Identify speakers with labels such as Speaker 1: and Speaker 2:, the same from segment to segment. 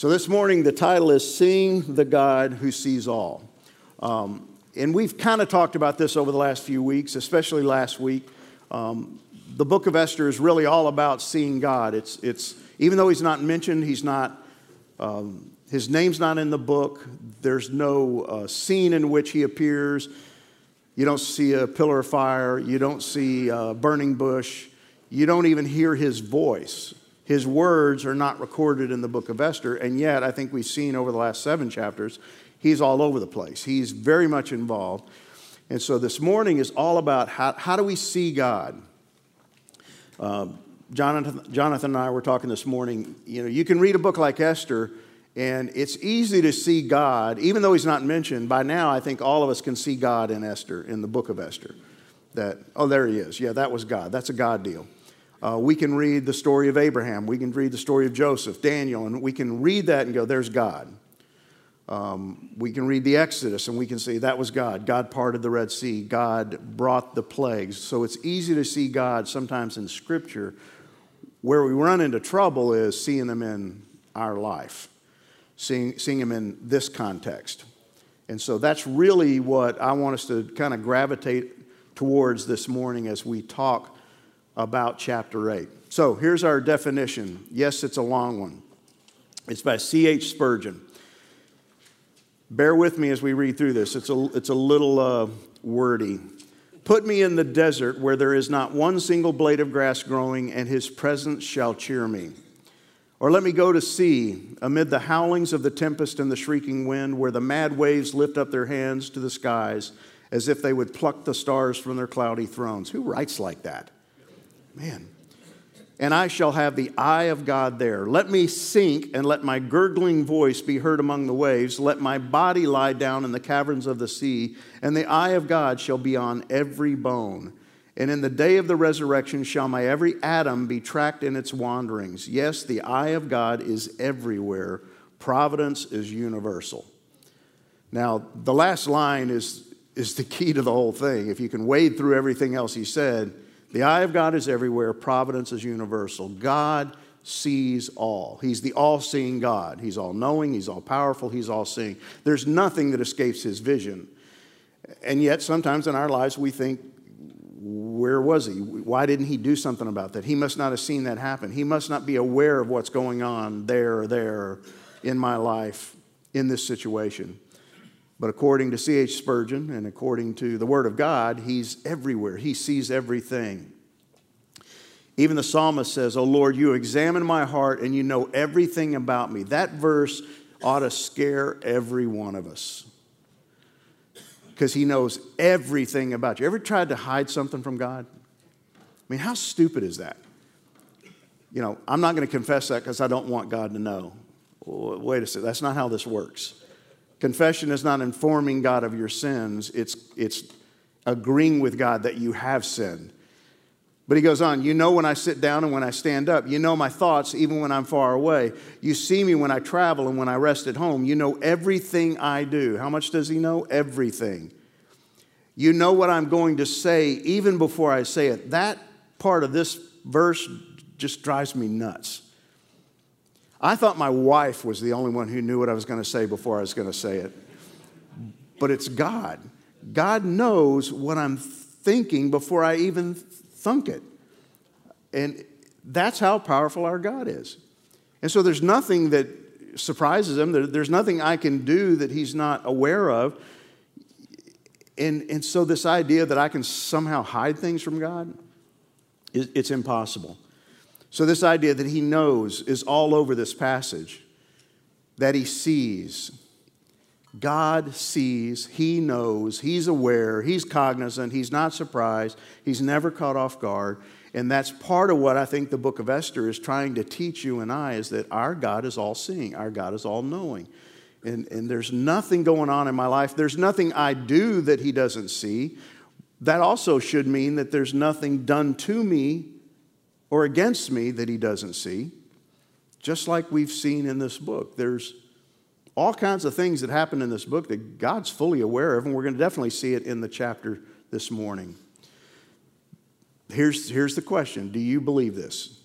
Speaker 1: So, this morning, the title is Seeing the God Who Sees All. Um, and we've kind of talked about this over the last few weeks, especially last week. Um, the book of Esther is really all about seeing God. It's, it's, even though he's not mentioned, he's not, um, his name's not in the book, there's no uh, scene in which he appears. You don't see a pillar of fire, you don't see a burning bush, you don't even hear his voice. His words are not recorded in the book of Esther, and yet I think we've seen over the last seven chapters, he's all over the place. He's very much involved. And so this morning is all about how, how do we see God? Uh, Jonathan, Jonathan and I were talking this morning. You know, you can read a book like Esther, and it's easy to see God, even though he's not mentioned. By now, I think all of us can see God in Esther, in the book of Esther. That, oh, there he is. Yeah, that was God. That's a God deal. Uh, we can read the story of Abraham, we can read the story of Joseph, Daniel, and we can read that and go, there's God. Um, we can read the Exodus and we can say that was God. God parted the Red Sea. God brought the plagues. So it's easy to see God sometimes in Scripture. Where we run into trouble is seeing them in our life, seeing, seeing them in this context. And so that's really what I want us to kind of gravitate towards this morning as we talk about chapter 8. So here's our definition. Yes, it's a long one. It's by C.H. Spurgeon. Bear with me as we read through this. It's a, it's a little uh, wordy. Put me in the desert where there is not one single blade of grass growing, and his presence shall cheer me. Or let me go to sea amid the howlings of the tempest and the shrieking wind, where the mad waves lift up their hands to the skies as if they would pluck the stars from their cloudy thrones. Who writes like that? Man. And I shall have the eye of God there. Let me sink and let my gurgling voice be heard among the waves. Let my body lie down in the caverns of the sea, and the eye of God shall be on every bone. And in the day of the resurrection shall my every atom be tracked in its wanderings. Yes, the eye of God is everywhere, providence is universal. Now, the last line is, is the key to the whole thing. If you can wade through everything else he said, the eye of God is everywhere, providence is universal. God sees all. He's the all seeing God. He's all knowing, He's all powerful, He's all seeing. There's nothing that escapes His vision. And yet, sometimes in our lives, we think, where was He? Why didn't He do something about that? He must not have seen that happen. He must not be aware of what's going on there or there in my life in this situation. But according to C.H. Spurgeon and according to the Word of God, He's everywhere. He sees everything. Even the psalmist says, Oh Lord, you examine my heart and you know everything about me. That verse ought to scare every one of us because He knows everything about you. Ever tried to hide something from God? I mean, how stupid is that? You know, I'm not going to confess that because I don't want God to know. Wait a second, that's not how this works. Confession is not informing God of your sins, it's, it's agreeing with God that you have sinned. But he goes on, You know when I sit down and when I stand up. You know my thoughts even when I'm far away. You see me when I travel and when I rest at home. You know everything I do. How much does he know? Everything. You know what I'm going to say even before I say it. That part of this verse just drives me nuts. I thought my wife was the only one who knew what I was going to say before I was going to say it. But it's God. God knows what I'm thinking before I even thunk it. And that's how powerful our God is. And so there's nothing that surprises him. There's nothing I can do that he's not aware of. And, and so this idea that I can somehow hide things from God, it's impossible. So, this idea that he knows is all over this passage, that he sees. God sees, he knows, he's aware, he's cognizant, he's not surprised, he's never caught off guard. And that's part of what I think the book of Esther is trying to teach you and I is that our God is all seeing, our God is all knowing. And, and there's nothing going on in my life, there's nothing I do that he doesn't see. That also should mean that there's nothing done to me or against me that he doesn't see, just like we've seen in this book. There's all kinds of things that happen in this book that God's fully aware of, and we're going to definitely see it in the chapter this morning. Here's, here's the question Do you believe this?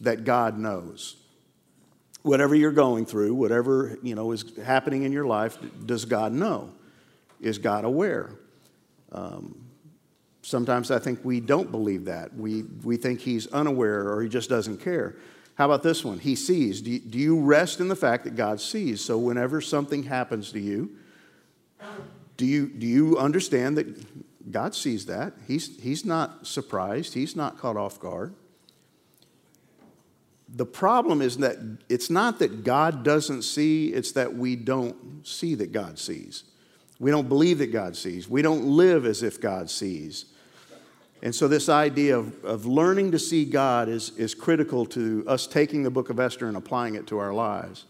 Speaker 1: That God knows. whatever you're going through, whatever you know is happening in your life, does God know? Is God aware? Um, sometimes I think we don't believe that. We, we think He's unaware or He just doesn't care. How about this one? He sees. Do you, do you rest in the fact that God sees? So whenever something happens to you, do you, do you understand that God sees that? He's, he's not surprised, He's not caught off guard. The problem is that it's not that God doesn't see, it's that we don't see that God sees. We don't believe that God sees. We don't live as if God sees. And so, this idea of, of learning to see God is, is critical to us taking the book of Esther and applying it to our lives.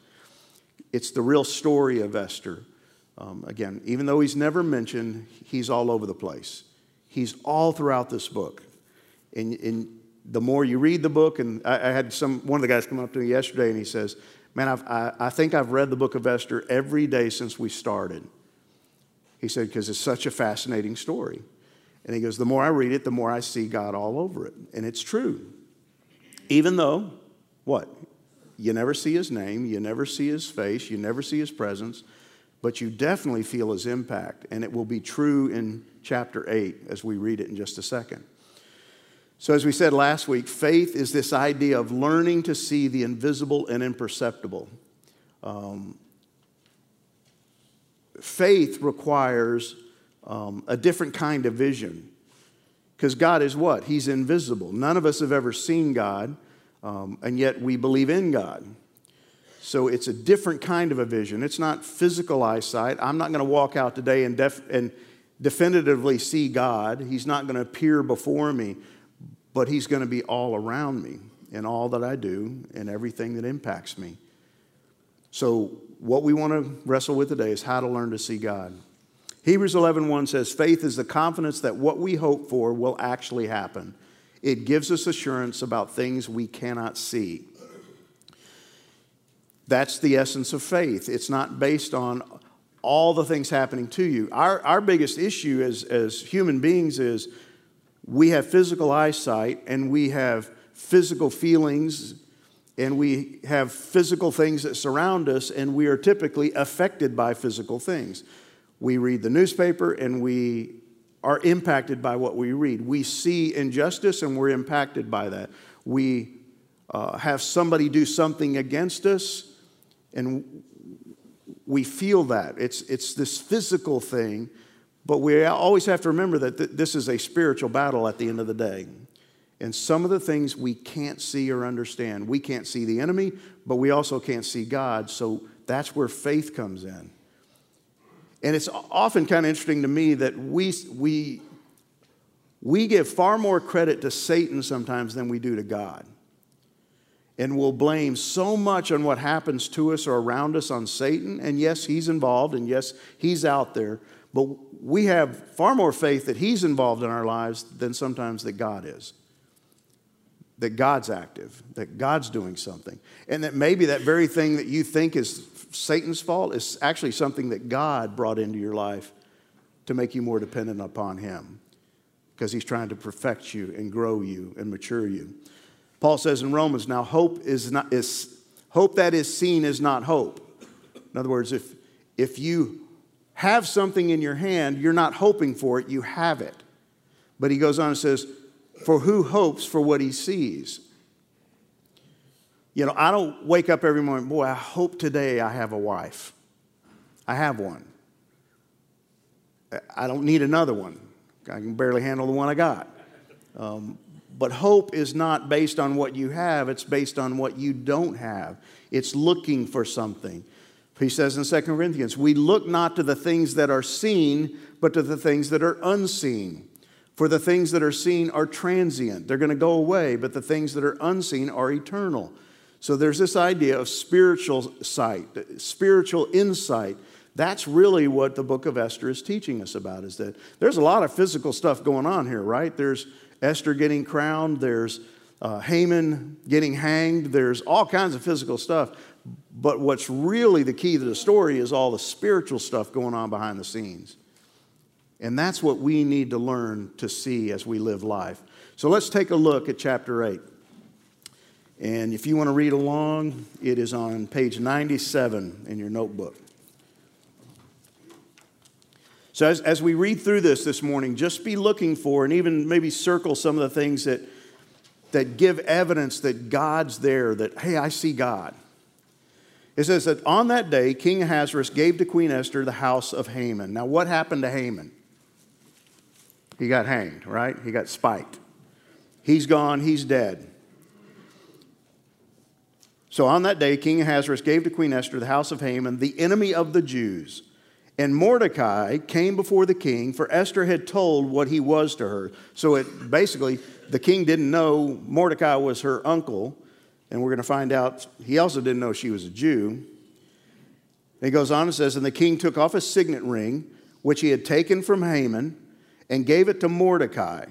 Speaker 1: It's the real story of Esther. Um, again, even though he's never mentioned, he's all over the place. He's all throughout this book. And, and the more you read the book, and I, I, had some, one of the guys come up to me yesterday and he says, Man, I've, I, I think I've read the book of Esther every day since we started. He said, because it's such a fascinating story. And he goes, The more I read it, the more I see God all over it. And it's true. Even though, what? You never see his name, you never see his face, you never see his presence, but you definitely feel his impact. And it will be true in chapter 8 as we read it in just a second. So, as we said last week, faith is this idea of learning to see the invisible and imperceptible. Um, faith requires um, a different kind of vision. Because God is what? He's invisible. None of us have ever seen God, um, and yet we believe in God. So it's a different kind of a vision. It's not physical eyesight. I'm not going to walk out today and, def- and definitively see God. He's not going to appear before me, but He's going to be all around me in all that I do and everything that impacts me. So, what we want to wrestle with today is how to learn to see God. Hebrews 11:1 says faith is the confidence that what we hope for will actually happen. It gives us assurance about things we cannot see. That's the essence of faith. It's not based on all the things happening to you. Our, our biggest issue as, as human beings is we have physical eyesight and we have physical feelings and we have physical things that surround us, and we are typically affected by physical things. We read the newspaper and we are impacted by what we read. We see injustice and we're impacted by that. We uh, have somebody do something against us and we feel that. It's, it's this physical thing, but we always have to remember that th- this is a spiritual battle at the end of the day. And some of the things we can't see or understand. We can't see the enemy, but we also can't see God. So that's where faith comes in. And it's often kind of interesting to me that we, we, we give far more credit to Satan sometimes than we do to God. And we'll blame so much on what happens to us or around us on Satan. And yes, he's involved, and yes, he's out there. But we have far more faith that he's involved in our lives than sometimes that God is. That God's active, that God's doing something. And that maybe that very thing that you think is Satan's fault. It's actually something that God brought into your life to make you more dependent upon Him because He's trying to perfect you and grow you and mature you. Paul says in Romans, now hope is not is hope that is seen is not hope. In other words, if if you have something in your hand, you're not hoping for it, you have it. But he goes on and says, For who hopes for what he sees? You know, I don't wake up every morning, boy, I hope today I have a wife. I have one. I don't need another one. I can barely handle the one I got. Um, but hope is not based on what you have, it's based on what you don't have. It's looking for something. He says in 2 Corinthians, We look not to the things that are seen, but to the things that are unseen. For the things that are seen are transient, they're going to go away, but the things that are unseen are eternal. So there's this idea of spiritual sight, spiritual insight. That's really what the book of Esther is teaching us about is that there's a lot of physical stuff going on here, right? There's Esther getting crowned, there's uh, Haman getting hanged, there's all kinds of physical stuff. But what's really the key to the story is all the spiritual stuff going on behind the scenes. And that's what we need to learn to see as we live life. So let's take a look at chapter 8. And if you want to read along, it is on page 97 in your notebook. So, as, as we read through this this morning, just be looking for and even maybe circle some of the things that, that give evidence that God's there, that, hey, I see God. It says that on that day, King Ahasuerus gave to Queen Esther the house of Haman. Now, what happened to Haman? He got hanged, right? He got spiked. He's gone, he's dead. So on that day, King Ahasuerus gave to Queen Esther the house of Haman, the enemy of the Jews. And Mordecai came before the king, for Esther had told what he was to her. So it basically, the king didn't know Mordecai was her uncle, and we're going to find out he also didn't know she was a Jew. And he goes on and says, And the king took off a signet ring, which he had taken from Haman, and gave it to Mordecai.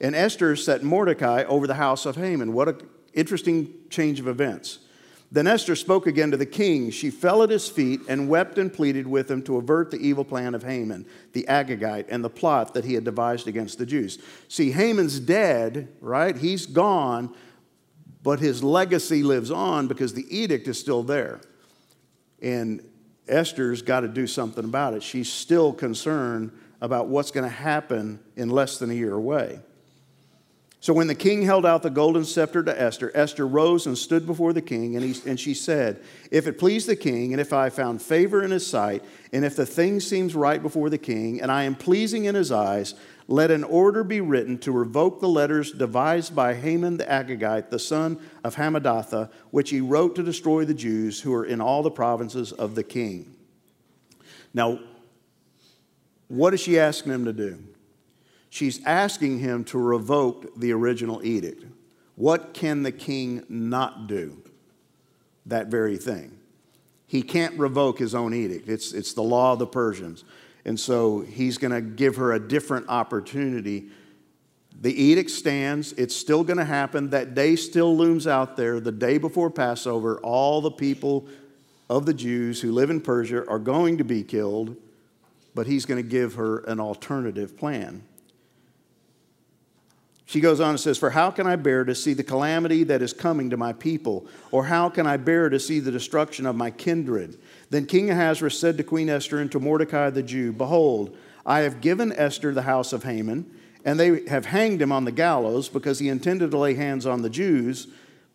Speaker 1: And Esther set Mordecai over the house of Haman. What an interesting change of events. Then Esther spoke again to the king. She fell at his feet and wept and pleaded with him to avert the evil plan of Haman, the Agagite, and the plot that he had devised against the Jews. See, Haman's dead, right? He's gone, but his legacy lives on because the edict is still there. And Esther's got to do something about it. She's still concerned about what's going to happen in less than a year away. So when the king held out the golden scepter to Esther, Esther rose and stood before the king, and, he, and she said, If it please the king, and if I found favor in his sight, and if the thing seems right before the king, and I am pleasing in his eyes, let an order be written to revoke the letters devised by Haman the Agagite, the son of Hammedatha, which he wrote to destroy the Jews who are in all the provinces of the king. Now, what is she asking him to do? She's asking him to revoke the original edict. What can the king not do? That very thing. He can't revoke his own edict. It's, it's the law of the Persians. And so he's going to give her a different opportunity. The edict stands, it's still going to happen. That day still looms out there. The day before Passover, all the people of the Jews who live in Persia are going to be killed, but he's going to give her an alternative plan. She goes on and says, For how can I bear to see the calamity that is coming to my people? Or how can I bear to see the destruction of my kindred? Then King Ahasuerus said to Queen Esther and to Mordecai the Jew, Behold, I have given Esther the house of Haman, and they have hanged him on the gallows because he intended to lay hands on the Jews.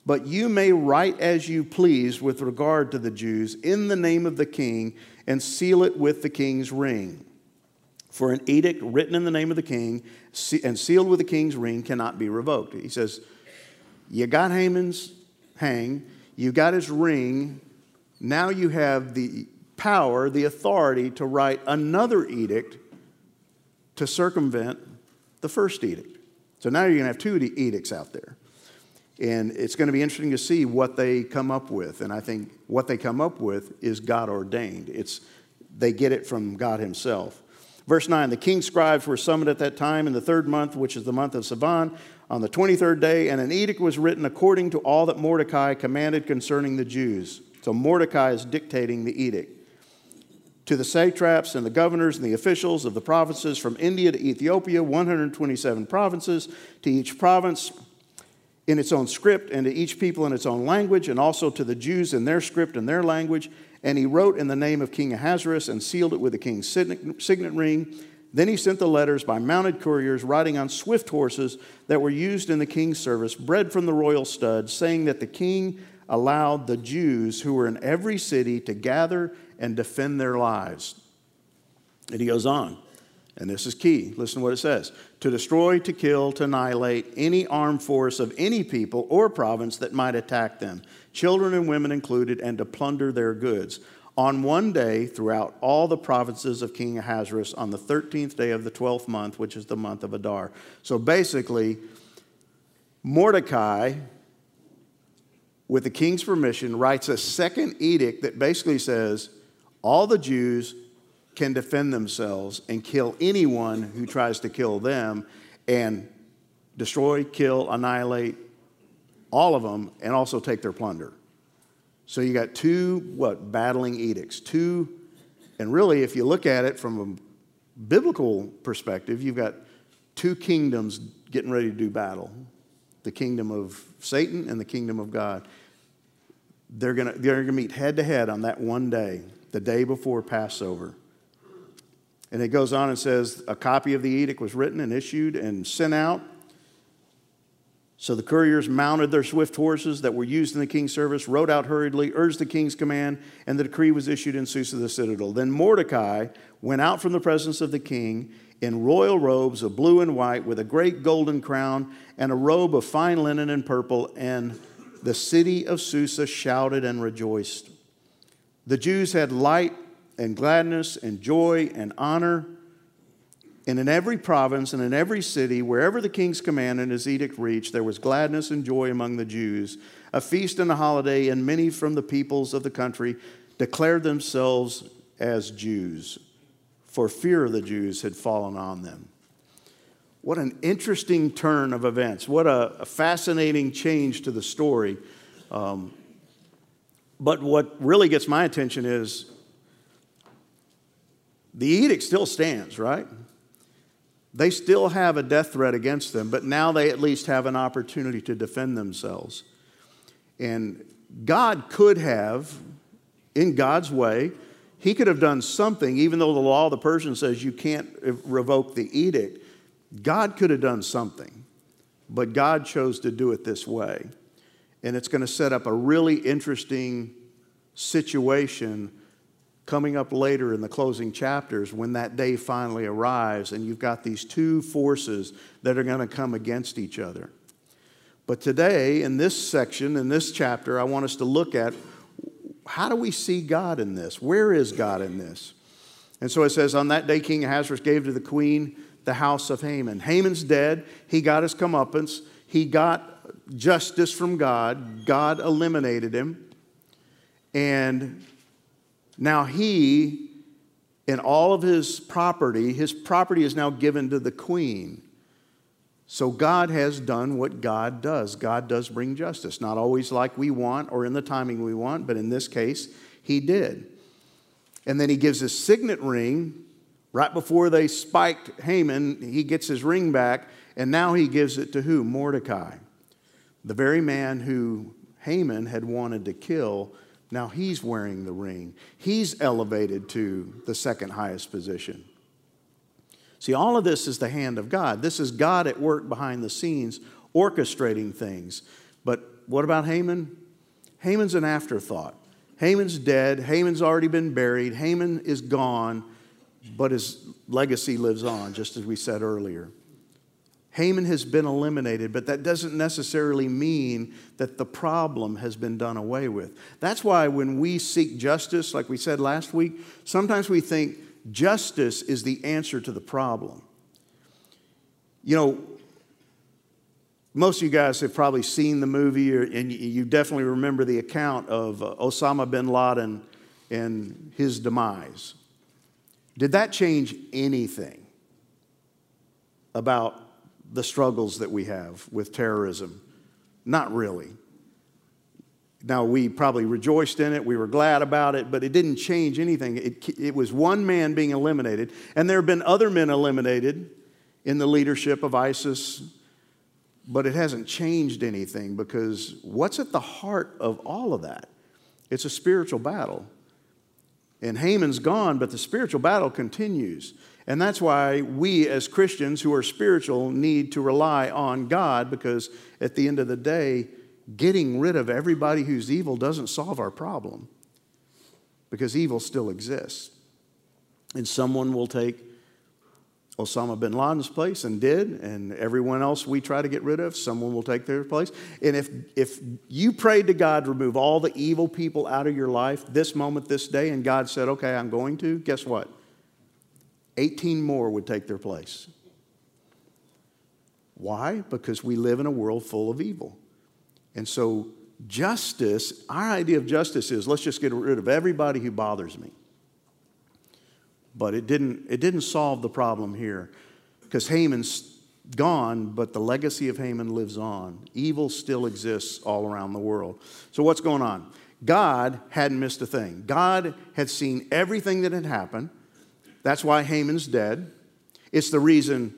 Speaker 1: But you may write as you please with regard to the Jews in the name of the king and seal it with the king's ring. For an edict written in the name of the king and sealed with the king's ring cannot be revoked. He says, You got Haman's hang, you got his ring, now you have the power, the authority to write another edict to circumvent the first edict. So now you're going to have two edicts out there. And it's going to be interesting to see what they come up with. And I think what they come up with is God ordained. It's, they get it from God Himself. Verse 9 The king's scribes were summoned at that time in the third month, which is the month of Sivan, on the 23rd day, and an edict was written according to all that Mordecai commanded concerning the Jews. So Mordecai is dictating the edict. To the satraps and the governors and the officials of the provinces from India to Ethiopia, 127 provinces, to each province in its own script, and to each people in its own language, and also to the Jews in their script and their language and he wrote in the name of King Ahasuerus and sealed it with the king's signet ring. Then he sent the letters by mounted couriers riding on swift horses that were used in the king's service, bred from the royal stud, saying that the king allowed the Jews who were in every city to gather and defend their lives. And he goes on, and this is key. Listen to what it says to destroy, to kill, to annihilate any armed force of any people or province that might attack them children and women included, and to plunder their goods. On one day, throughout all the provinces of King Ahasuerus, on the 13th day of the 12th month, which is the month of Adar. So basically, Mordecai, with the king's permission, writes a second edict that basically says all the Jews can defend themselves and kill anyone who tries to kill them and destroy, kill, annihilate, all of them, and also take their plunder. So you got two, what, battling edicts. Two, and really, if you look at it from a biblical perspective, you've got two kingdoms getting ready to do battle. the kingdom of Satan and the kingdom of God. They're going to they're to meet head to head on that one day, the day before Passover. And it goes on and says a copy of the edict was written and issued and sent out. So the couriers mounted their swift horses that were used in the king's service, rode out hurriedly, urged the king's command, and the decree was issued in Susa the citadel. Then Mordecai went out from the presence of the king in royal robes of blue and white, with a great golden crown and a robe of fine linen and purple, and the city of Susa shouted and rejoiced. The Jews had light and gladness and joy and honor. And in every province and in every city, wherever the king's command and his edict reached, there was gladness and joy among the Jews, a feast and a holiday, and many from the peoples of the country declared themselves as Jews, for fear of the Jews had fallen on them. What an interesting turn of events. What a, fascinating change to the story. Um, but what really gets my attention is the edict still stands, right? They still have a death threat against them, but now they at least have an opportunity to defend themselves. And God could have, in God's way, He could have done something, even though the law of the Persian says you can't revoke the edict. God could have done something, but God chose to do it this way. And it's going to set up a really interesting situation coming up later in the closing chapters when that day finally arrives and you've got these two forces that are going to come against each other. But today, in this section, in this chapter, I want us to look at how do we see God in this? Where is God in this? And so it says, On that day, King Ahasuerus gave to the queen the house of Haman. Haman's dead. He got his comeuppance. He got justice from God. God eliminated him. And now he, in all of his property, his property is now given to the queen. So God has done what God does. God does bring justice. Not always like we want or in the timing we want, but in this case, he did. And then he gives his signet ring right before they spiked Haman. He gets his ring back, and now he gives it to who? Mordecai, the very man who Haman had wanted to kill now he's wearing the ring. He's elevated to the second highest position. See, all of this is the hand of God. This is God at work behind the scenes, orchestrating things. But what about Haman? Haman's an afterthought. Haman's dead. Haman's already been buried. Haman is gone, but his legacy lives on, just as we said earlier. Haman has been eliminated, but that doesn't necessarily mean that the problem has been done away with. That's why when we seek justice, like we said last week, sometimes we think justice is the answer to the problem. You know, most of you guys have probably seen the movie, and you definitely remember the account of uh, Osama bin Laden and his demise. Did that change anything about the struggles that we have with terrorism? Not really. Now, we probably rejoiced in it, we were glad about it, but it didn't change anything. It, it was one man being eliminated, and there have been other men eliminated in the leadership of ISIS, but it hasn't changed anything because what's at the heart of all of that? It's a spiritual battle. And Haman's gone, but the spiritual battle continues. And that's why we, as Christians who are spiritual, need to rely on God because at the end of the day, getting rid of everybody who's evil doesn't solve our problem because evil still exists. And someone will take Osama bin Laden's place and did, and everyone else we try to get rid of, someone will take their place. And if, if you prayed to God to remove all the evil people out of your life this moment, this day, and God said, okay, I'm going to, guess what? 18 more would take their place. Why? Because we live in a world full of evil. And so, justice, our idea of justice is let's just get rid of everybody who bothers me. But it didn't, it didn't solve the problem here because Haman's gone, but the legacy of Haman lives on. Evil still exists all around the world. So, what's going on? God hadn't missed a thing. God had seen everything that had happened. That's why Haman's dead. It's the reason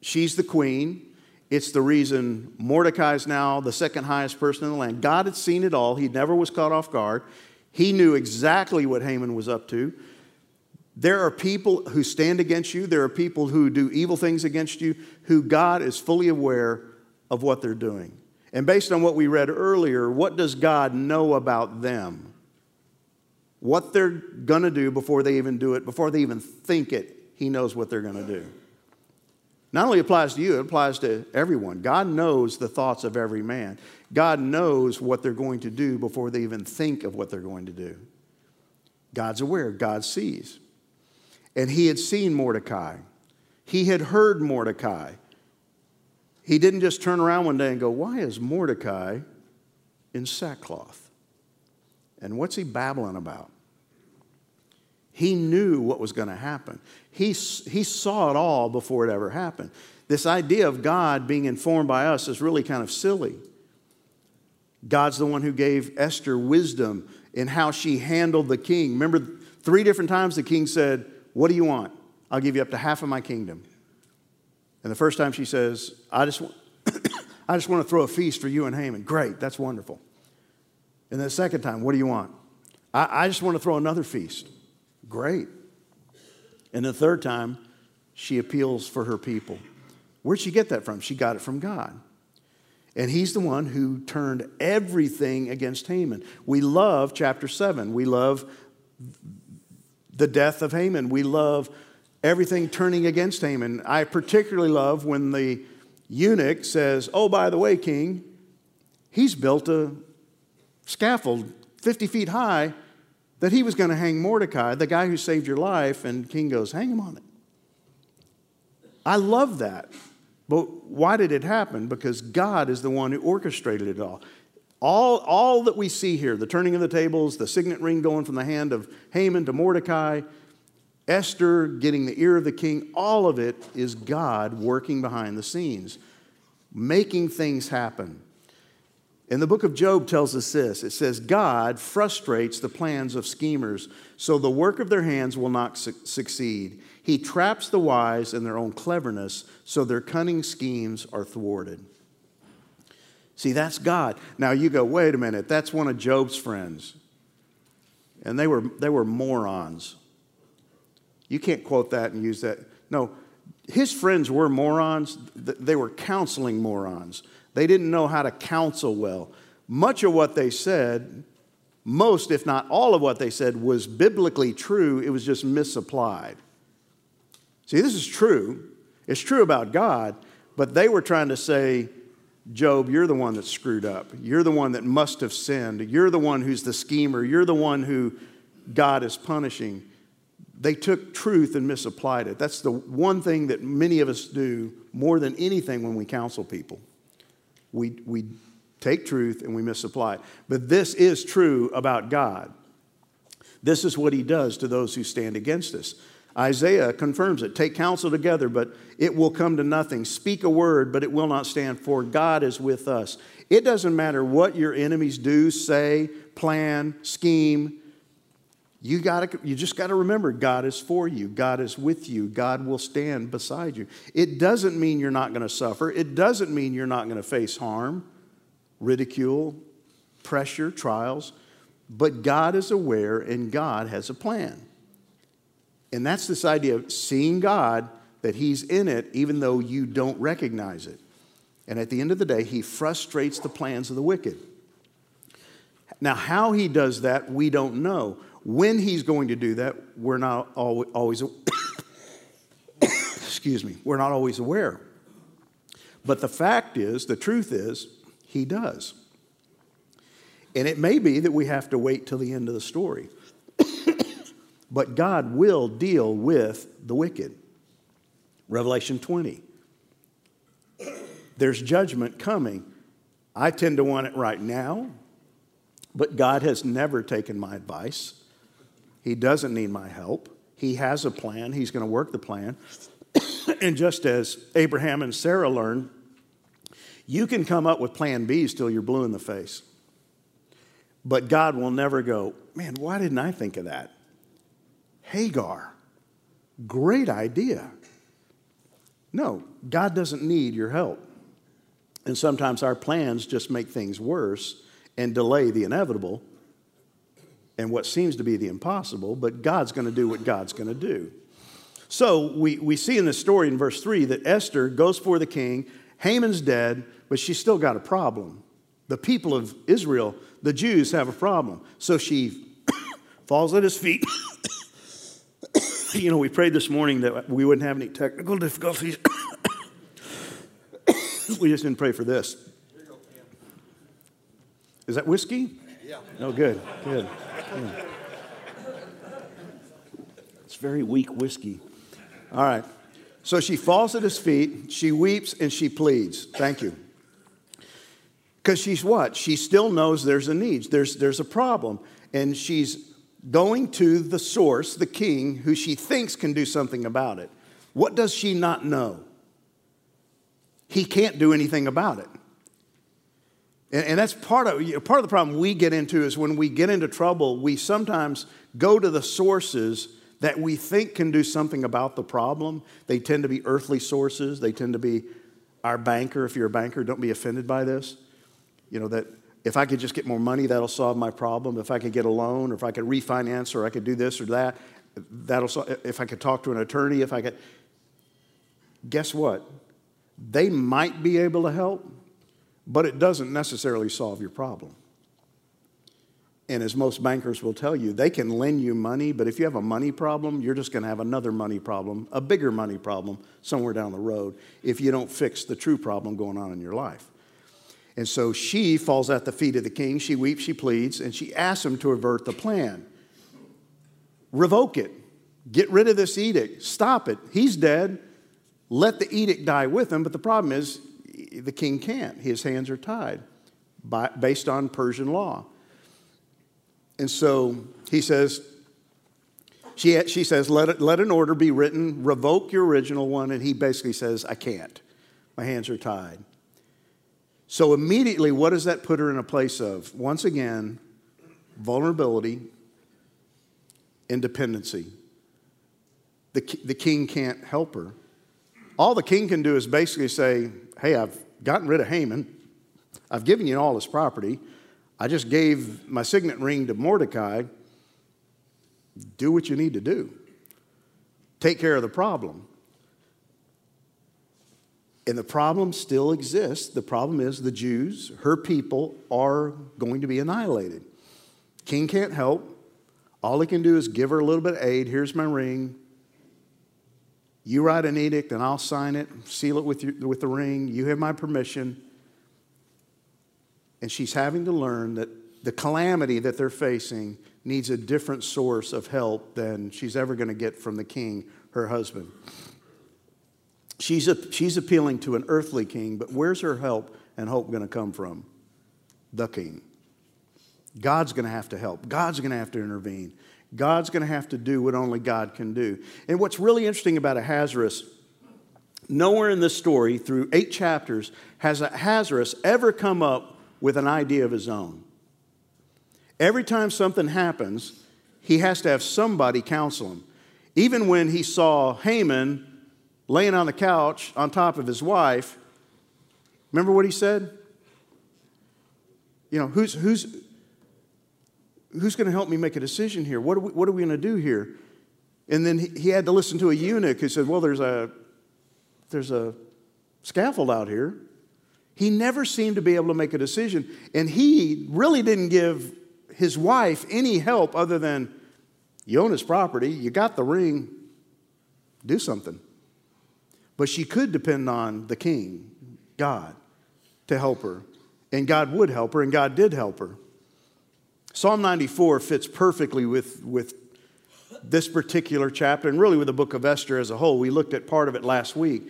Speaker 1: she's the queen. It's the reason Mordecai's now the second highest person in the land. God had seen it all. He never was caught off guard. He knew exactly what Haman was up to. There are people who stand against you, there are people who do evil things against you, who God is fully aware of what they're doing. And based on what we read earlier, what does God know about them? What they're going to do before they even do it, before they even think it, He knows what they're going to do. Not only applies to you, it applies to everyone. God knows the thoughts of every man. God knows what they're going to do before they even think of what they're going to do. God's aware, God sees. And he had seen Mordecai, he had heard Mordecai. He didn't just turn around one day and go, Why is Mordecai in sackcloth? And what's he babbling about? He knew what was going to happen. He, he saw it all before it ever happened. This idea of God being informed by us is really kind of silly. God's the one who gave Esther wisdom in how she handled the king. Remember, three different times the king said, What do you want? I'll give you up to half of my kingdom. And the first time she says, I just, want, I just want to throw a feast for you and Haman. Great, that's wonderful. And the second time, what do you want? I, I just want to throw another feast. Great. And the third time, she appeals for her people. Where'd she get that from? She got it from God. And he's the one who turned everything against Haman. We love chapter 7. We love the death of Haman. We love everything turning against Haman. I particularly love when the eunuch says, Oh, by the way, king, he's built a scaffold 50 feet high that he was going to hang Mordecai, the guy who saved your life, and king goes, Hang him on it. I love that. But why did it happen? Because God is the one who orchestrated it all. All, all that we see here, the turning of the tables, the signet ring going from the hand of Haman to Mordecai, Esther getting the ear of the king, all of it is God working behind the scenes, making things happen. And the book of Job tells us this it says, God frustrates the plans of schemers, so the work of their hands will not su- succeed. He traps the wise in their own cleverness, so their cunning schemes are thwarted. See, that's God. Now you go, wait a minute, that's one of Job's friends. And they were, they were morons. You can't quote that and use that. No, his friends were morons, they were counseling morons. They didn't know how to counsel well. Much of what they said, most, if not all of what they said, was biblically true, it was just misapplied. See, this is true. It's true about God, but they were trying to say, Job, you're the one that screwed up. You're the one that must have sinned. You're the one who's the schemer. You're the one who God is punishing. They took truth and misapplied it. That's the one thing that many of us do more than anything when we counsel people we, we take truth and we misapply it. But this is true about God. This is what he does to those who stand against us. Isaiah confirms it. Take counsel together, but it will come to nothing. Speak a word, but it will not stand, for God is with us. It doesn't matter what your enemies do, say, plan, scheme. You, gotta, you just got to remember God is for you. God is with you. God will stand beside you. It doesn't mean you're not going to suffer. It doesn't mean you're not going to face harm, ridicule, pressure, trials. But God is aware and God has a plan. And that's this idea of seeing God, that He's in it, even though you don't recognize it. And at the end of the day, He frustrates the plans of the wicked. Now, how He does that, we don't know. When he's going to do that, we're not always, excuse me, we're not always aware. But the fact is, the truth is, he does. And it may be that we have to wait till the end of the story. but God will deal with the wicked. Revelation 20. There's judgment coming. I tend to want it right now, but God has never taken my advice. He doesn't need my help. He has a plan, He's going to work the plan. and just as Abraham and Sarah learned, you can come up with plan Bs till you're blue in the face. But God will never go, man, why didn't I think of that? Hagar, great idea. No, God doesn't need your help. And sometimes our plans just make things worse and delay the inevitable and what seems to be the impossible, but God's going to do what God's going to do. So we, we see in this story in verse 3 that Esther goes for the king. Haman's dead, but she's still got a problem. The people of Israel, the Jews, have a problem. So she falls at his feet. you know, we prayed this morning that we wouldn't have any technical difficulties. we just didn't pray for this. Is that whiskey? Yeah. Oh, good, good. It's very weak whiskey. All right. So she falls at his feet, she weeps, and she pleads. Thank you. Because she's what? She still knows there's a need, there's, there's a problem. And she's going to the source, the king, who she thinks can do something about it. What does she not know? He can't do anything about it. And, and that's part of, part of the problem we get into is when we get into trouble, we sometimes go to the sources that we think can do something about the problem. They tend to be earthly sources, they tend to be our banker. If you're a banker, don't be offended by this. You know, that if I could just get more money, that'll solve my problem. If I could get a loan, or if I could refinance, or I could do this or that, that'll solve. If I could talk to an attorney, if I could. Guess what? They might be able to help, but it doesn't necessarily solve your problem. And as most bankers will tell you, they can lend you money, but if you have a money problem, you're just going to have another money problem, a bigger money problem somewhere down the road if you don't fix the true problem going on in your life. And so she falls at the feet of the king. She weeps, she pleads, and she asks him to avert the plan. Revoke it. Get rid of this edict. Stop it. He's dead. Let the edict die with him. But the problem is, the king can't. His hands are tied by, based on Persian law. And so he says, she, she says, let, let an order be written, revoke your original one. And he basically says, I can't. My hands are tied. So immediately, what does that put her in a place of? Once again, vulnerability, independency. The, the king can't help her. All the king can do is basically say, Hey, I've gotten rid of Haman. I've given you all his property. I just gave my signet ring to Mordecai. Do what you need to do. Take care of the problem. And the problem still exists. The problem is the Jews, her people, are going to be annihilated. King can't help. All he can do is give her a little bit of aid. Here's my ring. You write an edict and I'll sign it, seal it with, your, with the ring. You have my permission. And she's having to learn that the calamity that they're facing needs a different source of help than she's ever going to get from the king, her husband. She's, a, she's appealing to an earthly king, but where's her help and hope going to come from? The king. God's going to have to help. God's going to have to intervene. God's going to have to do what only God can do. And what's really interesting about Ahasuerus, nowhere in this story, through eight chapters, has Ahasuerus ever come up with an idea of his own. Every time something happens, he has to have somebody counsel him. Even when he saw Haman laying on the couch on top of his wife, remember what he said? You know, who's, who's, who's going to help me make a decision here? What are we, what are we going to do here? And then he, he had to listen to a eunuch who said, Well, there's a, there's a scaffold out here. He never seemed to be able to make a decision. And he really didn't give his wife any help other than you own his property, you got the ring, do something. But she could depend on the king, God, to help her. And God would help her, and God did help her. Psalm 94 fits perfectly with, with this particular chapter and really with the book of Esther as a whole. We looked at part of it last week.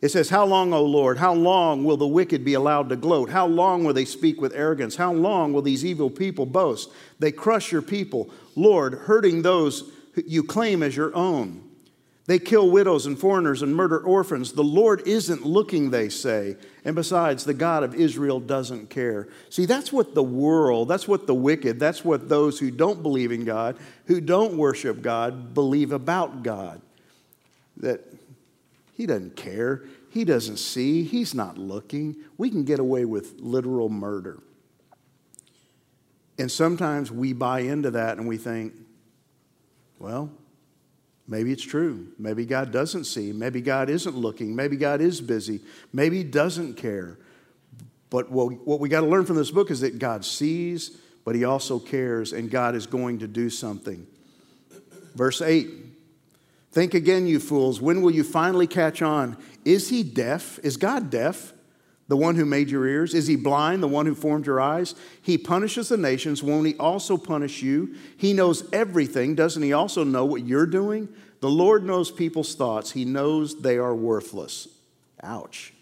Speaker 1: It says, How long, O Lord? How long will the wicked be allowed to gloat? How long will they speak with arrogance? How long will these evil people boast? They crush your people, Lord, hurting those you claim as your own. They kill widows and foreigners and murder orphans. The Lord isn't looking, they say. And besides, the God of Israel doesn't care. See, that's what the world, that's what the wicked, that's what those who don't believe in God, who don't worship God, believe about God. That he doesn't care. He doesn't see, He's not looking. We can get away with literal murder. And sometimes we buy into that and we think, well, maybe it's true. Maybe God doesn't see. Maybe God isn't looking. Maybe God is busy. Maybe He doesn't care. But what we got to learn from this book is that God sees, but He also cares, and God is going to do something. Verse 8 Think again, you fools. When will you finally catch on? Is He deaf? Is God deaf? The one who made your ears? Is he blind, the one who formed your eyes? He punishes the nations. Won't he also punish you? He knows everything. Doesn't he also know what you're doing? The Lord knows people's thoughts. He knows they are worthless. Ouch.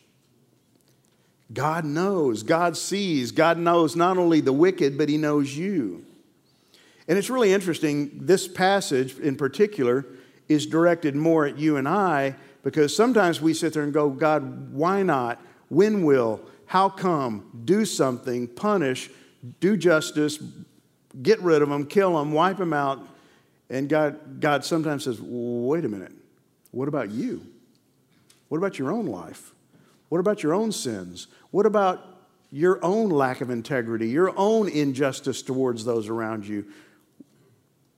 Speaker 1: God knows, God sees, God knows not only the wicked, but He knows you. And it's really interesting, this passage in particular is directed more at you and I because sometimes we sit there and go, God, why not? When will? How come? Do something, punish, do justice, get rid of them, kill them, wipe them out. And God, God sometimes says, wait a minute, what about you? What about your own life? What about your own sins? What about your own lack of integrity, your own injustice towards those around you?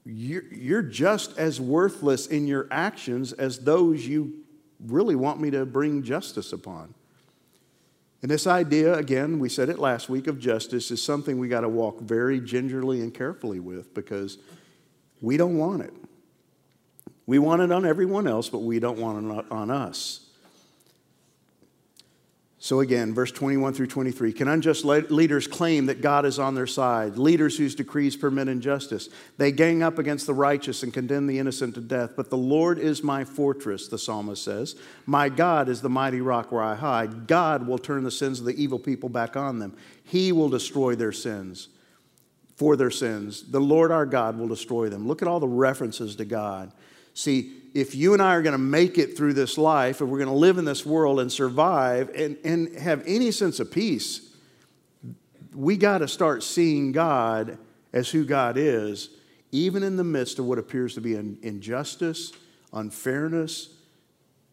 Speaker 1: You're, just as worthless in your actions as those you really want me to bring justice upon. And this idea, again, we said it last week of justice, is something we got to walk very gingerly and carefully with because we don't want it. We want it on everyone else, but we don't want it on us. So, again, verse 21 through 23 Can unjust leaders claim that God is on their side? Leaders whose decrees permit injustice. They gang up against the righteous and condemn the innocent to death. But the Lord is my fortress, the psalmist says. My God is the mighty rock where I hide. God will turn the sins of the evil people back on them, He will destroy their sins. For their sins. The Lord our God will destroy them. Look at all the references to God. See, if you and I are going to make it through this life, if we're going to live in this world and survive and, and have any sense of peace, we got to start seeing God as who God is, even in the midst of what appears to be an injustice, unfairness.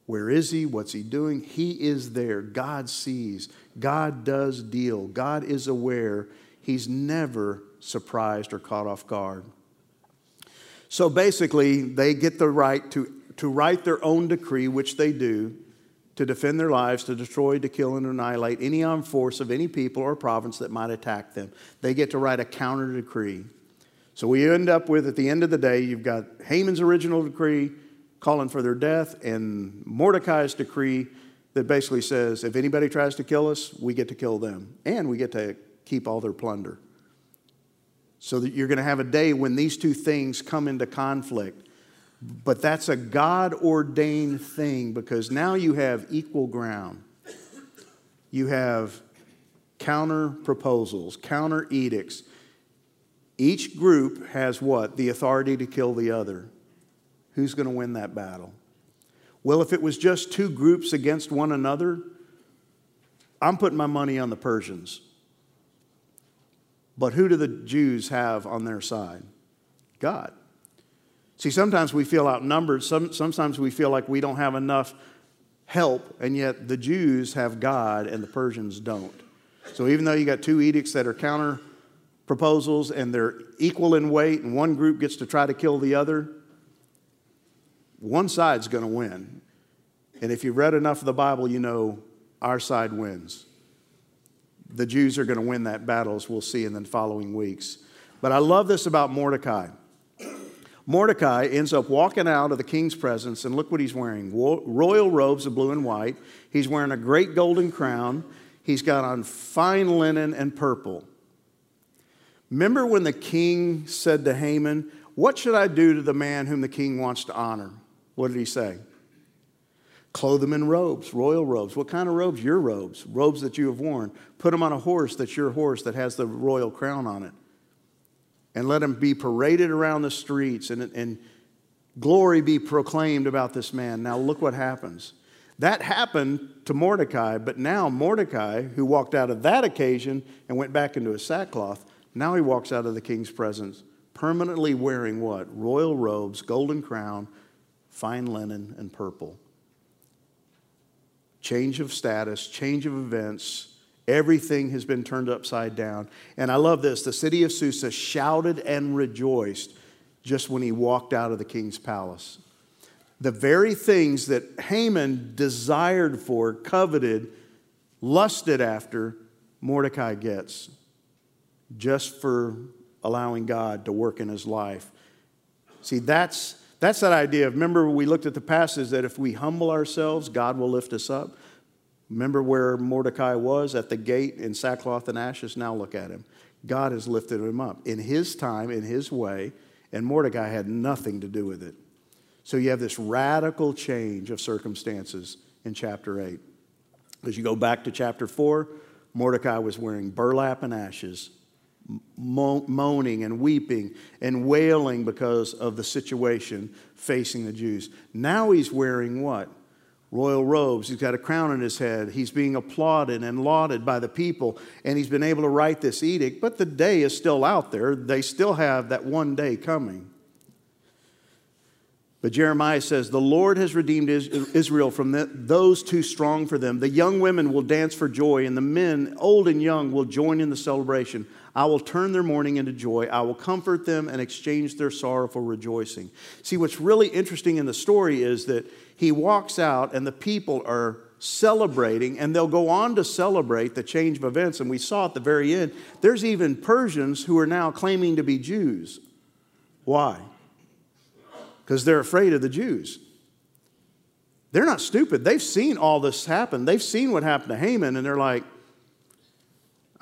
Speaker 1: Where is He? What's He doing? He is there. God sees. God does deal. God is aware. He's never surprised or caught off guard. So basically, they get the right to, to write their own decree, which they do, to defend their lives, to destroy, to kill, and annihilate any armed force of any people or province that might attack them. They get to write a counter decree. So we end up with, at the end of the day, you've got Haman's original decree calling for their death, and Mordecai's decree that basically says if anybody tries to kill us, we get to kill them, and we get to keep all their plunder. So that you're going to have a day when these two things come into conflict. But that's a God ordained thing because now you have equal ground. You have counter proposals, counter edicts. Each group has what? The authority to kill the other. Who's going to win that battle? Well, if it was just two groups against one another, I'm putting my money on the Persians. But who do the Jews have on their side? God. See, sometimes we feel outnumbered. Some, sometimes we feel like we don't have enough help, and yet the Jews have God and the Persians don't. So even though you got two edicts that are counter proposals and they're equal in weight, and one group gets to try to kill the other, one side's going to win. And if you've read enough of the Bible, you know our side wins the Jews are going to win that battle, as we'll see in the following weeks. But I love this about Mordecai. Mordecai ends up walking out of the king's presence, and look what he's wearing royal robes of blue and white. He's wearing a great golden crown. He's got on fine linen and purple. Remember when the king said to Haman, What should I do to the man whom the king wants to honor? What did he say? Clothe them in robes, royal robes. What kind of robes? Your robes, robes that you have worn. Put them on a horse that's your horse that has the royal crown on it. And let him be paraded around the streets and, and glory be proclaimed about this man. Now, look what happens. That happened to Mordecai, but now Mordecai, who walked out of that occasion and went back into his sackcloth, now he walks out of the king's presence permanently wearing what? Royal robes, golden crown, fine linen, and purple. Change of status, change of events. Everything has been turned upside down. And I love this the city of Susa shouted and rejoiced just when he walked out of the king's palace. The very things that Haman desired for, coveted, lusted after, Mordecai gets just for allowing God to work in his life. See, that's, that's that idea of, remember, we looked at the passage that if we humble ourselves, God will lift us up. Remember where Mordecai was at the gate in sackcloth and ashes? Now look at him. God has lifted him up in his time, in his way, and Mordecai had nothing to do with it. So you have this radical change of circumstances in chapter 8. As you go back to chapter 4, Mordecai was wearing burlap and ashes, moaning and weeping and wailing because of the situation facing the Jews. Now he's wearing what? Royal robes. He's got a crown on his head. He's being applauded and lauded by the people, and he's been able to write this edict. But the day is still out there. They still have that one day coming. But Jeremiah says, The Lord has redeemed Israel from the, those too strong for them. The young women will dance for joy, and the men, old and young, will join in the celebration. I will turn their mourning into joy. I will comfort them and exchange their sorrow for rejoicing. See, what's really interesting in the story is that he walks out, and the people are celebrating, and they'll go on to celebrate the change of events. And we saw at the very end, there's even Persians who are now claiming to be Jews. Why? because they're afraid of the Jews. They're not stupid. They've seen all this happen. They've seen what happened to Haman, and they're like,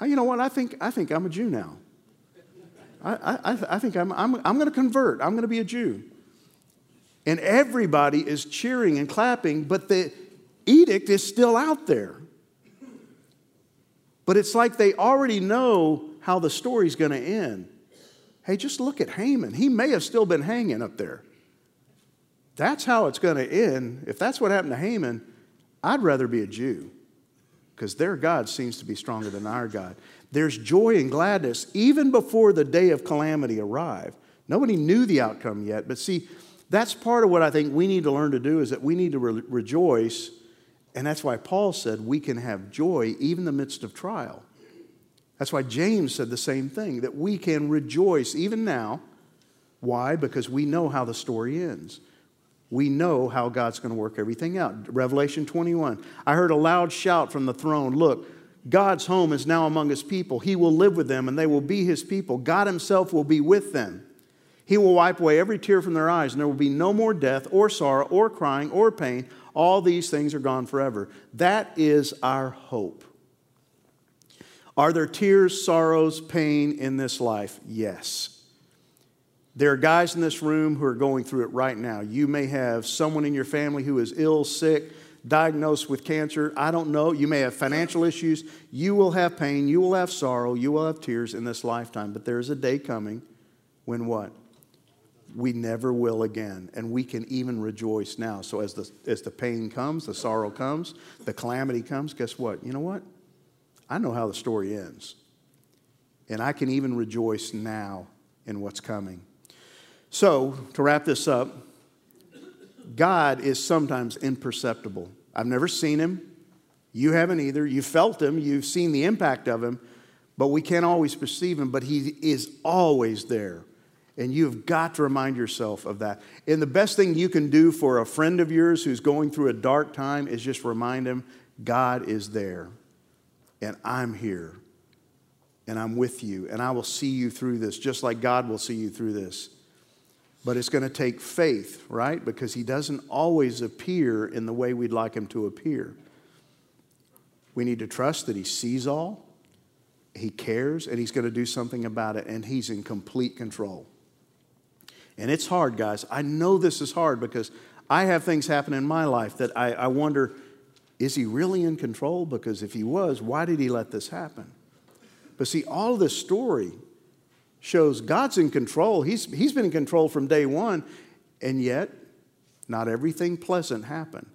Speaker 1: you know what? I think, I think I'm a Jew now. I, I, I think I'm, I'm, I'm going to convert. I'm going to be a Jew. And everybody is cheering and clapping, but the edict is still out there. But it's like they already know how the story's going to end. Hey, just look at Haman. He may have still been hanging up there that's how it's going to end. If that's what happened to Haman, I'd rather be a Jew because their God seems to be stronger than our God. There's joy and gladness even before the day of calamity arrived. Nobody knew the outcome yet, but see, that's part of what I think we need to learn to do is that we need to re- rejoice, and that's why Paul said we can have joy even in the midst of trial. That's why James said the same thing that we can rejoice even now. Why? Because we know how the story ends we know how God's going to work everything out. Revelation 21. I heard a loud shout from the throne Look, God's home is now among his people. He will live with them and they will be his people. God himself will be with them. He will wipe away every tear from their eyes, and there will be no more death or sorrow or crying or pain. All these things are gone forever. That is our hope. Are there tears, sorrows, pain in this life? Yes. There are guys in this room who are going through it right now. You may have someone in your family who is ill, sick, diagnosed with cancer. I don't know. You may have financial issues. You will have pain. You will have sorrow. You will have tears in this lifetime. But there is a day coming when what? We never will again. And we can even rejoice now. So as the, as the pain comes, the sorrow comes, the calamity comes, guess what? You know what? I know how the story ends. And I can even rejoice now in what's coming. So, to wrap this up, God is sometimes imperceptible. I've never seen him. You haven't either. You felt him, you've seen the impact of him, but we can't always perceive him, but he is always there. And you've got to remind yourself of that. And the best thing you can do for a friend of yours who's going through a dark time is just remind him God is there, and I'm here, and I'm with you, and I will see you through this, just like God will see you through this. But it's going to take faith, right? Because he doesn't always appear in the way we'd like him to appear. We need to trust that he sees all, he cares, and he's going to do something about it, and he's in complete control. And it's hard, guys. I know this is hard because I have things happen in my life that I, I wonder is he really in control? Because if he was, why did he let this happen? But see, all this story shows God's in control. He's, he's been in control from day one, and yet not everything pleasant happened.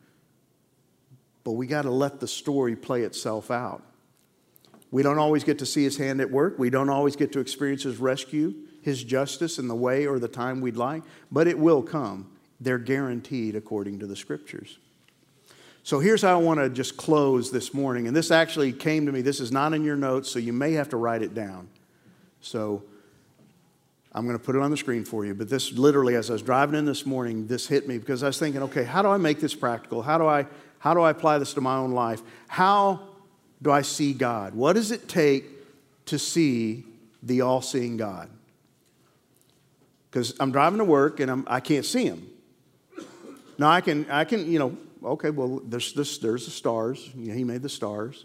Speaker 1: But we got to let the story play itself out. We don't always get to see his hand at work. We don't always get to experience his rescue, his justice in the way or the time we'd like, but it will come. They're guaranteed according to the scriptures. So here's how I want to just close this morning. And this actually came to me. This is not in your notes, so you may have to write it down. So I'm going to put it on the screen for you. But this literally, as I was driving in this morning, this hit me because I was thinking, okay, how do I make this practical? How do I, how do I apply this to my own life? How do I see God? What does it take to see the all seeing God? Because I'm driving to work and I'm, I can't see Him. Now I can, I can, you know, okay, well, there's, this, there's the stars. You know, he made the stars.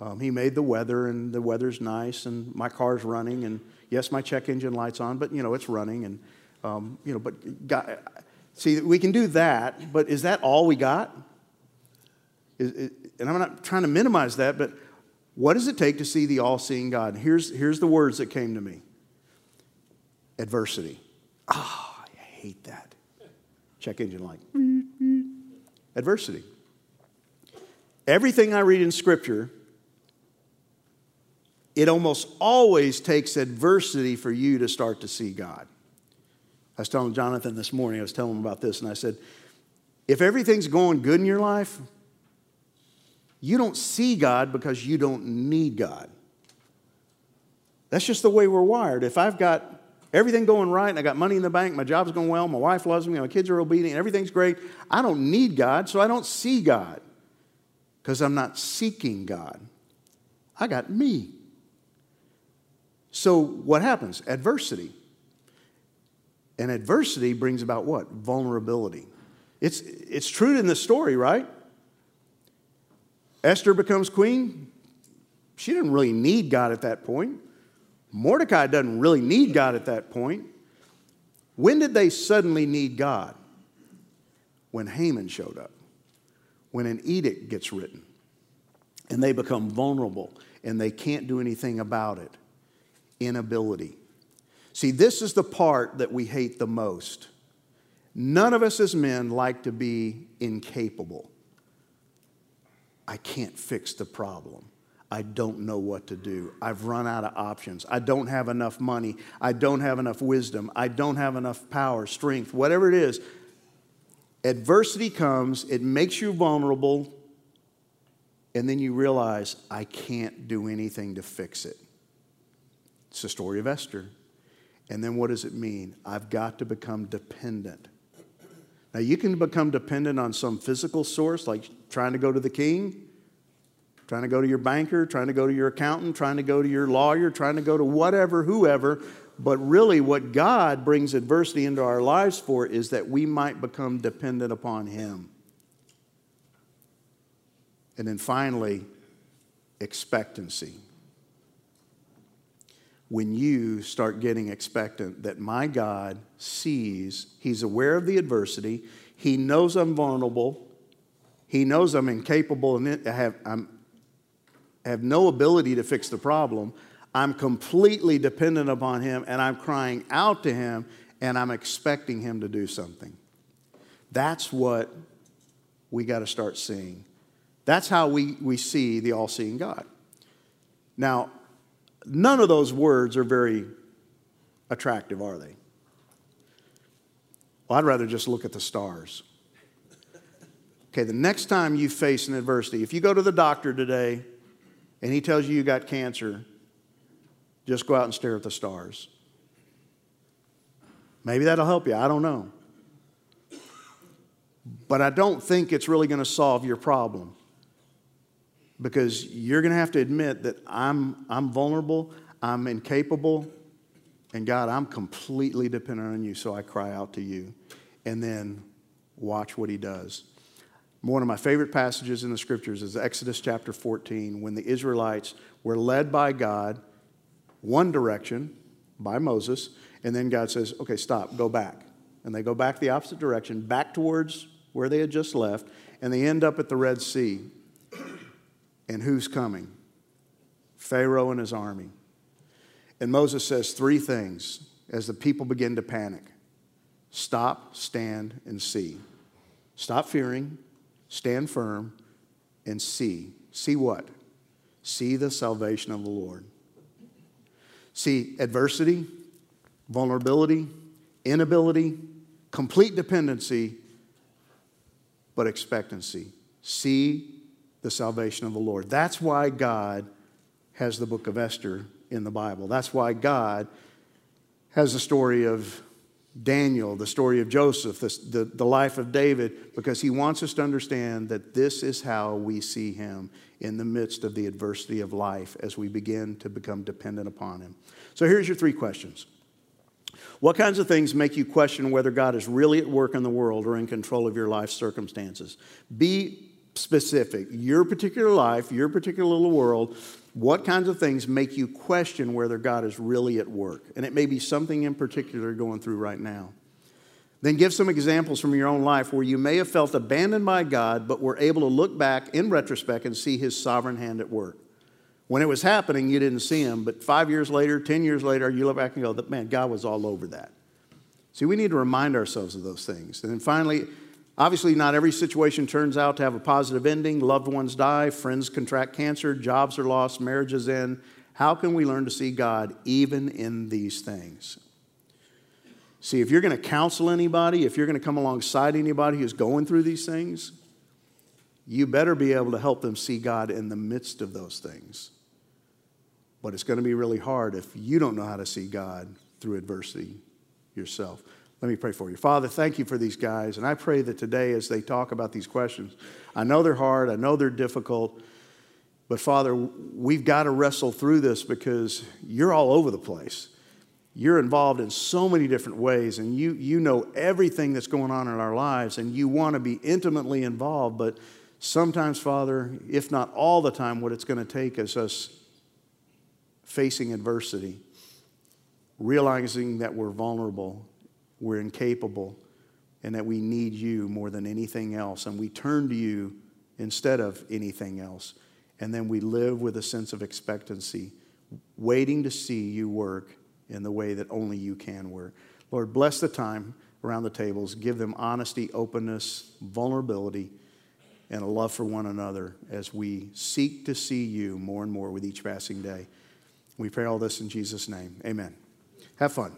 Speaker 1: Um, he made the weather, and the weather's nice, and my car's running, and yes, my check engine light's on, but you know it's running, and um, you know, but God, see, we can do that, but is that all we got? Is, is, and I'm not trying to minimize that, but what does it take to see the all-seeing God? Here's here's the words that came to me: adversity. Ah, oh, I hate that. Check engine light adversity. Everything I read in Scripture, it almost always takes adversity for you to start to see God. I was telling Jonathan this morning, I was telling him about this, and I said, if everything's going good in your life, you don't see God because you don't need God. That's just the way we're wired. If I've got everything going right, and I got money in the bank, my job's going well, my wife loves me, my kids are obedient, everything's great. I don't need God, so I don't see God because I'm not seeking God. I got me. So what happens? Adversity. And adversity brings about what? Vulnerability. It's, it's true in the story, right? Esther becomes queen. She didn't really need God at that point. Mordecai doesn't really need God at that point. When did they suddenly need God? When Haman showed up, when an edict gets written, and they become vulnerable and they can't do anything about it. Inability. See, this is the part that we hate the most. None of us as men like to be incapable. I can't fix the problem. I don't know what to do. I've run out of options. I don't have enough money. I don't have enough wisdom. I don't have enough power, strength, whatever it is. Adversity comes, it makes you vulnerable, and then you realize, I can't do anything to fix it. It's the story of Esther. And then what does it mean? I've got to become dependent. Now, you can become dependent on some physical source, like trying to go to the king trying to go to your banker, trying to go to your accountant, trying to go to your lawyer, trying to go to whatever, whoever. But really, what God brings adversity into our lives for is that we might become dependent upon Him. And then finally, expectancy. When you start getting expectant that my God sees, He's aware of the adversity, He knows I'm vulnerable, He knows I'm incapable and have, I'm have no ability to fix the problem. I'm completely dependent upon Him and I'm crying out to Him and I'm expecting Him to do something. That's what we got to start seeing. That's how we, we see the all seeing God. Now, none of those words are very attractive, are they? Well, I'd rather just look at the stars. Okay, the next time you face an adversity, if you go to the doctor today and he tells you you got cancer, just go out and stare at the stars. Maybe that'll help you. I don't know. But I don't think it's really going to solve your problem because you're going to have to admit that I'm, I'm vulnerable, I'm incapable, and God, I'm completely dependent on you, so I cry out to you. And then watch what He does. One of my favorite passages in the scriptures is Exodus chapter 14, when the Israelites were led by God one direction by Moses, and then God says, Okay, stop, go back. And they go back the opposite direction, back towards where they had just left, and they end up at the Red Sea. And who's coming? Pharaoh and his army. And Moses says three things as the people begin to panic stop, stand, and see. Stop fearing, stand firm, and see. See what? See the salvation of the Lord. See adversity, vulnerability, inability, complete dependency, but expectancy. see the salvation of the Lord. That's why God has the book of Esther in the Bible. That's why God has the story of Daniel, the story of Joseph, the, the, the, life of David, because he wants us to understand that this is how we see him in the midst of the adversity of life as we begin to become dependent upon him. So here's your three questions. What kinds of things make you question whether God is really at work in the world or in control of your life circumstances? Be specific. Your particular life, your particular little world, what kinds of things make you question whether God is really at work? And it may be something in particular going through right now. Then give some examples from your own life where you may have felt abandoned by God, but were able to look back in retrospect and see His sovereign hand at work. When it was happening, you didn't see Him, but five years later, 10 years later, you look back and go, man, God was all over that. See, we need to remind ourselves of those things. And then finally, Obviously, not every situation turns out to have a positive ending. Loved ones die, friends contract cancer, jobs are lost, marriages end. How can we learn to see God even in these things? See, if you're going to counsel anybody, if you're going to come alongside anybody who's going through these things, you better be able to help them see God in the midst of those things. But it's going to be really hard if you don't know how to see God through adversity yourself. Let me pray for you. Father, thank you for these guys. And I pray that today, as they talk about these questions, I know they're hard, I know they're difficult, but Father, we've got to wrestle through this because you're all over the place. You're involved in so many different ways, and you, you know everything that's going on in our lives, and you want to be intimately involved. But sometimes, Father, if not all the time, what it's going to take is us facing adversity, realizing that we're vulnerable we're incapable and that we need you more than anything else. And we turn to you instead of anything else. And then we live with a sense of expectancy, waiting to see you work in the way that only you can work. Lord, bless the time around the tables. Give them honesty, openness, vulnerability, and a love for one another as we seek to see you more and more with each passing day. We pray all this in Jesus' name. Amen. Have fun.